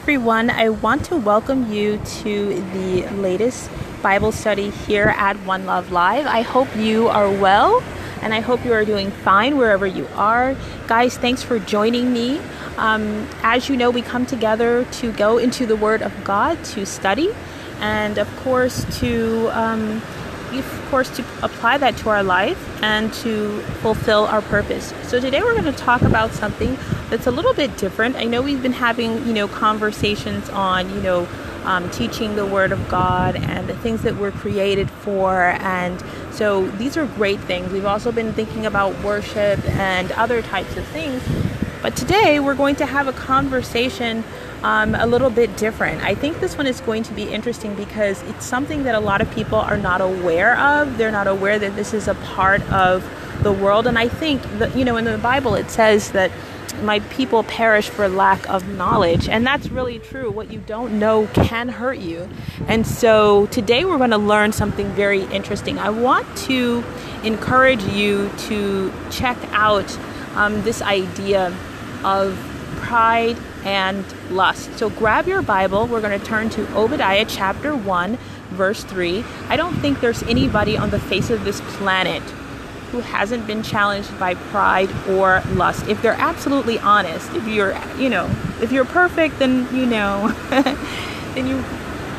everyone. I want to welcome you to the latest Bible study here at One Love Live. I hope you are well and I hope you are doing fine wherever you are. Guys, thanks for joining me. Um, as you know, we come together to go into the Word of God to study and, of course, to. Um, of course, to apply that to our life and to fulfill our purpose. So today we're going to talk about something that's a little bit different. I know we've been having, you know, conversations on, you know, um, teaching the Word of God and the things that we're created for. And so these are great things. We've also been thinking about worship and other types of things. But today we're going to have a conversation um, a little bit different. I think this one is going to be interesting because it's something that a lot of people are not aware of. They're not aware that this is a part of the world. And I think that, you know, in the Bible it says that my people perish for lack of knowledge. And that's really true. What you don't know can hurt you. And so today we're going to learn something very interesting. I want to encourage you to check out um, this idea of pride and lust. So grab your Bible. We're going to turn to Obadiah chapter 1, verse 3. I don't think there's anybody on the face of this planet who hasn't been challenged by pride or lust. If they're absolutely honest, if you're, you know, if you're perfect, then you know, then you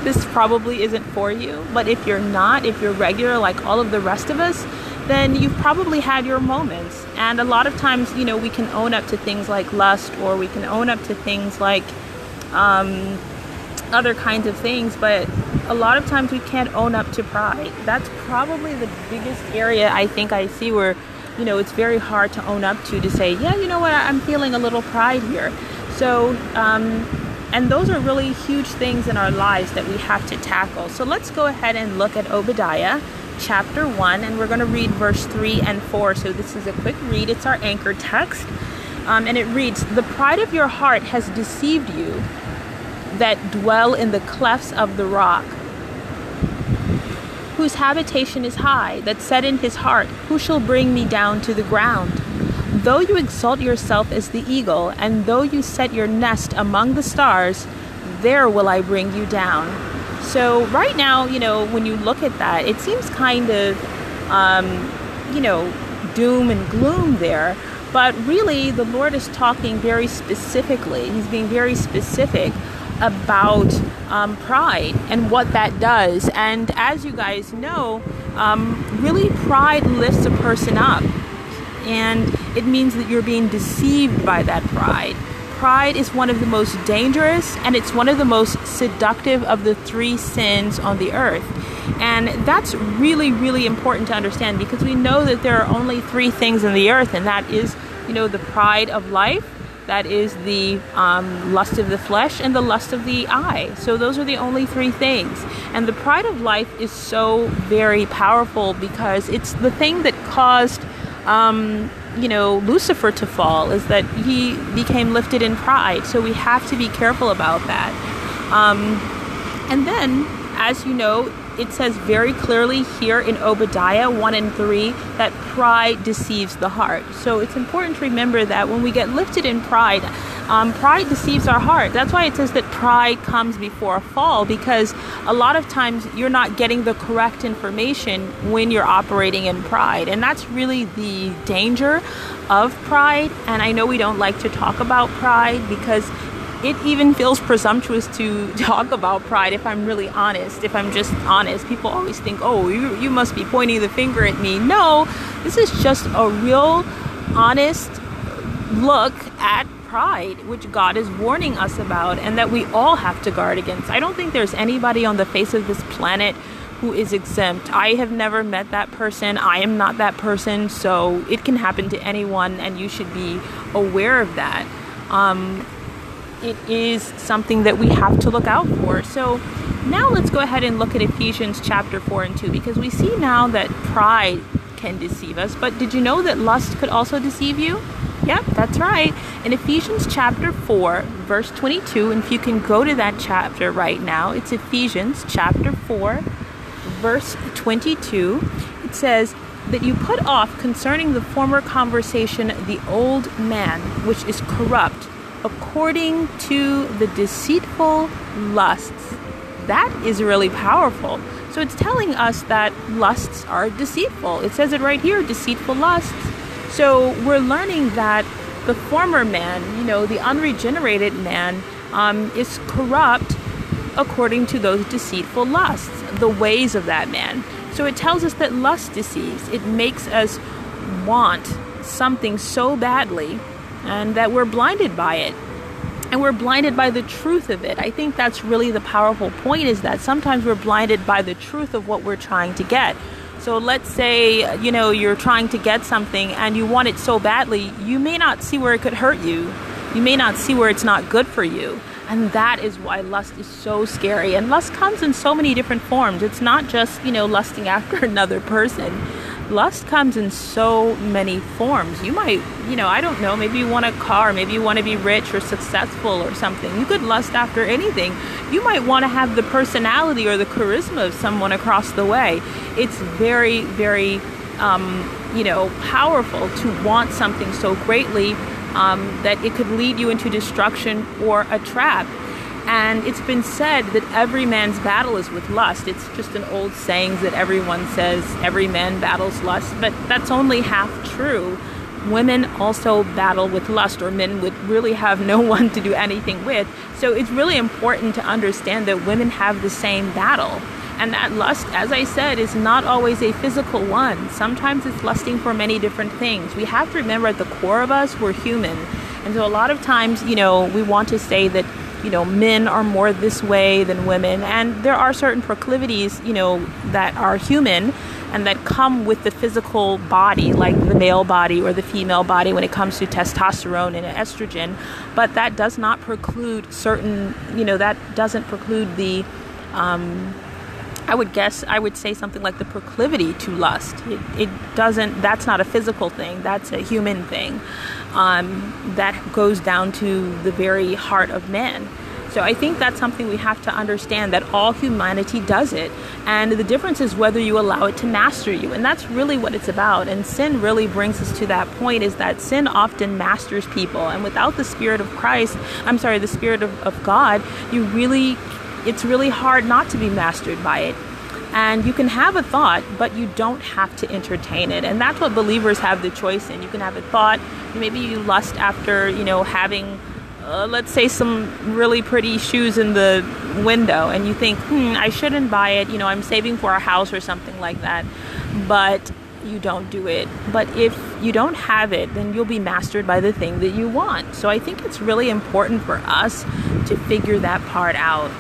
this probably isn't for you. But if you're not, if you're regular like all of the rest of us, then you've probably had your moments. And a lot of times, you know, we can own up to things like lust or we can own up to things like um, other kinds of things, but a lot of times we can't own up to pride. That's probably the biggest area I think I see where, you know, it's very hard to own up to to say, yeah, you know what, I'm feeling a little pride here. So, um, and those are really huge things in our lives that we have to tackle. So let's go ahead and look at Obadiah chapter 1, and we're going to read verse 3 and 4. So this is a quick read, it's our anchor text. Um, and it reads The pride of your heart has deceived you that dwell in the clefts of the rock, whose habitation is high, that said in his heart, Who shall bring me down to the ground? Though you exalt yourself as the eagle, and though you set your nest among the stars, there will I bring you down. So, right now, you know, when you look at that, it seems kind of, um, you know, doom and gloom there. But really, the Lord is talking very specifically. He's being very specific about um, pride and what that does. And as you guys know, um, really, pride lifts a person up. And it means that you're being deceived by that pride. Pride is one of the most dangerous and it's one of the most seductive of the three sins on the earth. And that's really, really important to understand because we know that there are only three things in the earth, and that is, you know, the pride of life, that is the um, lust of the flesh and the lust of the eye. So those are the only three things. And the pride of life is so very powerful because it's the thing that caused, um, you know, Lucifer to fall, is that he became lifted in pride. So we have to be careful about that. Um, and then, as you know, it says very clearly here in Obadiah 1 and 3 that pride deceives the heart. So it's important to remember that when we get lifted in pride, um, pride deceives our heart. That's why it says that pride comes before a fall because a lot of times you're not getting the correct information when you're operating in pride. And that's really the danger of pride. And I know we don't like to talk about pride because it even feels presumptuous to talk about pride if I'm really honest. If I'm just honest, people always think, oh, you, you must be pointing the finger at me. No, this is just a real, honest look at pride, which God is warning us about and that we all have to guard against. I don't think there's anybody on the face of this planet who is exempt. I have never met that person. I am not that person. So it can happen to anyone, and you should be aware of that. Um, it is something that we have to look out for. So now let's go ahead and look at Ephesians chapter 4 and 2 because we see now that pride can deceive us. But did you know that lust could also deceive you? Yep, that's right. In Ephesians chapter 4, verse 22, and if you can go to that chapter right now, it's Ephesians chapter 4, verse 22. It says, that you put off concerning the former conversation the old man, which is corrupt according to the deceitful lusts. That is really powerful. So it's telling us that lusts are deceitful. It says it right here deceitful lusts. So we're learning that the former man, you know, the unregenerated man, um, is corrupt according to those deceitful lusts, the ways of that man. So it tells us that lust deceives. It makes us want something so badly and that we're blinded by it. And we're blinded by the truth of it. I think that's really the powerful point is that sometimes we're blinded by the truth of what we're trying to get. So let's say, you know, you're trying to get something and you want it so badly, you may not see where it could hurt you. You may not see where it's not good for you. And that is why lust is so scary. And lust comes in so many different forms. It's not just, you know, lusting after another person. Lust comes in so many forms. You might, you know, I don't know, maybe you want a car, maybe you want to be rich or successful or something. You could lust after anything. You might want to have the personality or the charisma of someone across the way. It's very, very, um, you know, powerful to want something so greatly um, that it could lead you into destruction or a trap. And it's been said that every man's battle is with lust. It's just an old saying that everyone says every man battles lust, but that's only half true. Women also battle with lust, or men would really have no one to do anything with. So it's really important to understand that women have the same battle. And that lust, as I said, is not always a physical one. Sometimes it's lusting for many different things. We have to remember at the core of us, we're human. And so a lot of times, you know, we want to say that, you know, men are more this way than women. And there are certain proclivities, you know, that are human and that come with the physical body, like the male body or the female body when it comes to testosterone and estrogen. But that does not preclude certain, you know, that doesn't preclude the, um, I would guess I would say something like the proclivity to lust. It, it doesn't. That's not a physical thing. That's a human thing. Um, that goes down to the very heart of man. So I think that's something we have to understand that all humanity does it. And the difference is whether you allow it to master you. And that's really what it's about. And sin really brings us to that point is that sin often masters people. And without the Spirit of Christ, I'm sorry, the Spirit of, of God, you really it's really hard not to be mastered by it. And you can have a thought, but you don't have to entertain it. And that's what believers have the choice in. You can have a thought, maybe you lust after, you know, having, uh, let's say, some really pretty shoes in the window, and you think, hmm, I shouldn't buy it. You know, I'm saving for a house or something like that. But you don't do it. But if you don't have it, then you'll be mastered by the thing that you want. So I think it's really important for us to figure that part out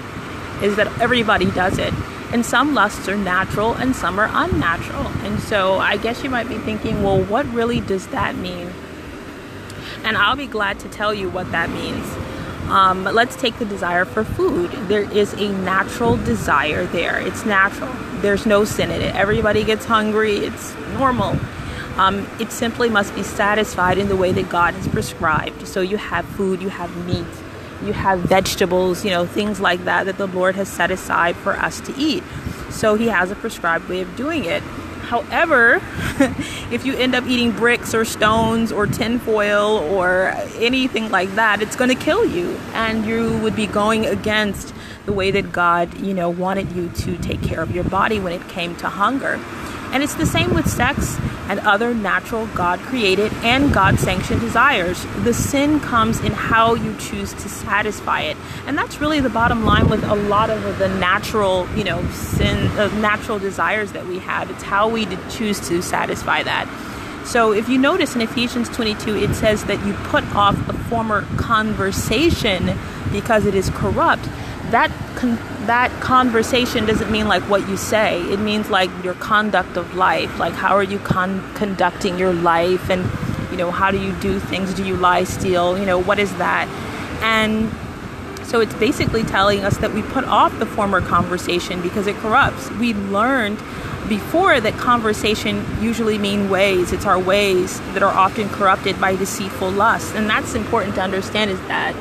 is that everybody does it. And some lusts are natural and some are unnatural. And so I guess you might be thinking, well, what really does that mean? And I'll be glad to tell you what that means. Um, let's take the desire for food. There is a natural desire there. It's natural. There's no sin in it. Everybody gets hungry. It's normal. Um, it simply must be satisfied in the way that God has prescribed. So you have food, you have meat, you have vegetables, you know, things like that that the Lord has set aside for us to eat. So He has a prescribed way of doing it. However, if you end up eating bricks or stones or tinfoil or anything like that, it's going to kill you, and you would be going against the way that God, you know, wanted you to take care of your body when it came to hunger. And it's the same with sex and other natural God created and God sanctioned desires. The sin comes in how you choose to satisfy it. And that's really the bottom line with a lot of the natural, you know, sin, uh, natural desires that we have. It's how we choose to satisfy that. So if you notice in Ephesians 22, it says that you put off a former conversation because it is corrupt. That con- that conversation doesn't mean like what you say. It means like your conduct of life. Like how are you con- conducting your life and you know, how do you do things? Do you lie, steal? You know, what is that? And so it's basically telling us that we put off the former conversation because it corrupts. We learned before that conversation usually mean ways. It's our ways that are often corrupted by deceitful lust. And that's important to understand is that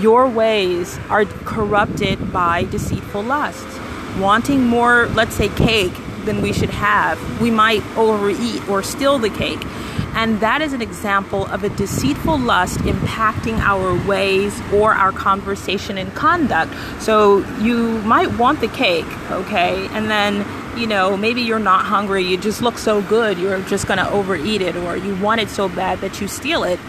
your ways are corrupted by deceitful lusts. Wanting more, let's say, cake than we should have. We might overeat or steal the cake. And that is an example of a deceitful lust impacting our ways or our conversation and conduct. So you might want the cake, okay? And then, you know, maybe you're not hungry, you just look so good, you're just gonna overeat it, or you want it so bad that you steal it.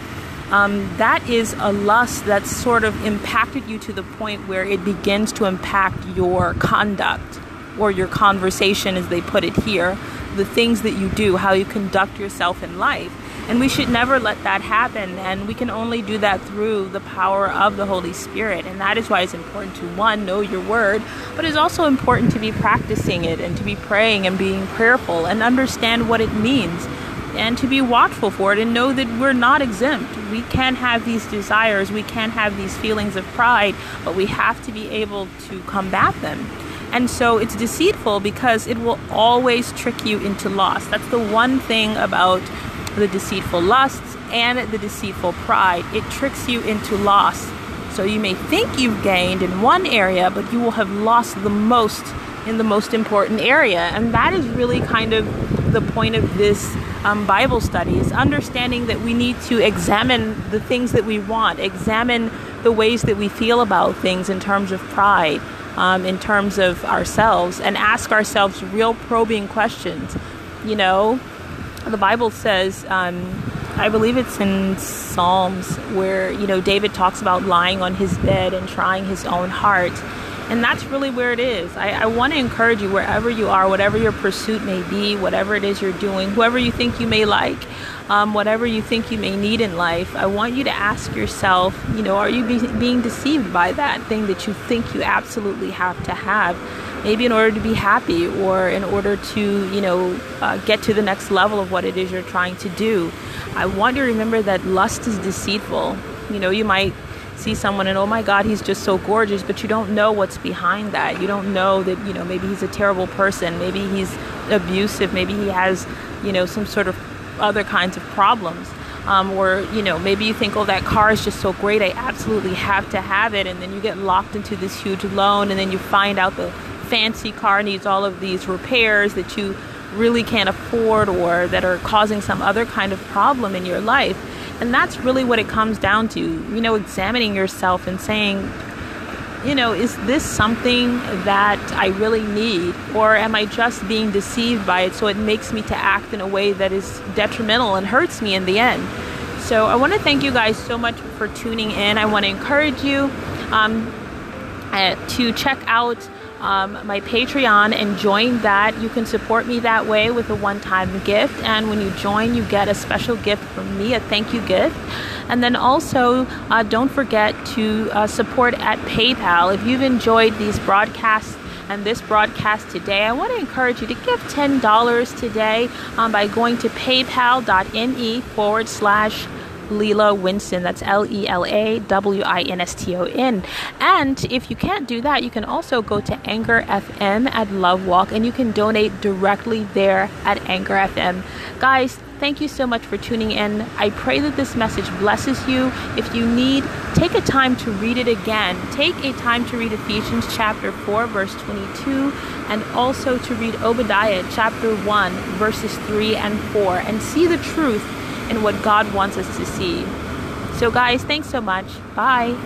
Um, that is a lust that's sort of impacted you to the point where it begins to impact your conduct or your conversation, as they put it here, the things that you do, how you conduct yourself in life. And we should never let that happen. And we can only do that through the power of the Holy Spirit. And that is why it's important to, one, know your word, but it's also important to be practicing it and to be praying and being prayerful and understand what it means and to be watchful for it and know that we're not exempt. We can have these desires, we can have these feelings of pride, but we have to be able to combat them. And so it's deceitful because it will always trick you into loss. That's the one thing about the deceitful lusts and the deceitful pride. It tricks you into loss. So you may think you've gained in one area, but you will have lost the most in the most important area. And that is really kind of the point of this um, Bible study is understanding that we need to examine the things that we want, examine the ways that we feel about things in terms of pride, um, in terms of ourselves, and ask ourselves real probing questions. You know, the Bible says, um, I believe it's in Psalms, where, you know, David talks about lying on his bed and trying his own heart. And that's really where it is. I, I want to encourage you, wherever you are, whatever your pursuit may be, whatever it is you're doing, whoever you think you may like, um, whatever you think you may need in life, I want you to ask yourself, you know, are you be- being deceived by that thing that you think you absolutely have to have? Maybe in order to be happy or in order to, you know, uh, get to the next level of what it is you're trying to do. I want you to remember that lust is deceitful. You know, you might see someone and oh my god he's just so gorgeous but you don't know what's behind that. You don't know that you know maybe he's a terrible person. Maybe he's abusive. Maybe he has you know some sort of other kinds of problems. Um, or you know maybe you think oh that car is just so great. I absolutely have to have it. And then you get locked into this huge loan and then you find out the fancy car needs all of these repairs that you really can't afford or that are causing some other kind of problem in your life and that's really what it comes down to, you know, examining yourself and saying, you know, is this something that I really need? Or am I just being deceived by it so it makes me to act in a way that is detrimental and hurts me in the end? So I want to thank you guys so much for tuning in. I want to encourage you um, uh, to check out um, my Patreon and join that. You can support me that way with a one time gift. And when you join, you get a special gift from me, a thank you gift. And then also, uh, don't forget to uh, support at PayPal. If you've enjoyed these broadcasts, and this broadcast today, I want to encourage you to give $10 today um, by going to paypal.me forward slash Lela Winston. That's L E L A W I N S T O N. And if you can't do that, you can also go to Anchor FM at Love Walk and you can donate directly there at Anchor FM. Guys, thank you so much for tuning in. I pray that this message blesses you. If you need, take a time to read it again. Take a time to read Ephesians chapter 4, verse 22, and also to read Obadiah chapter 1, verses 3 and 4, and see the truth and what God wants us to see. So, guys, thanks so much. Bye.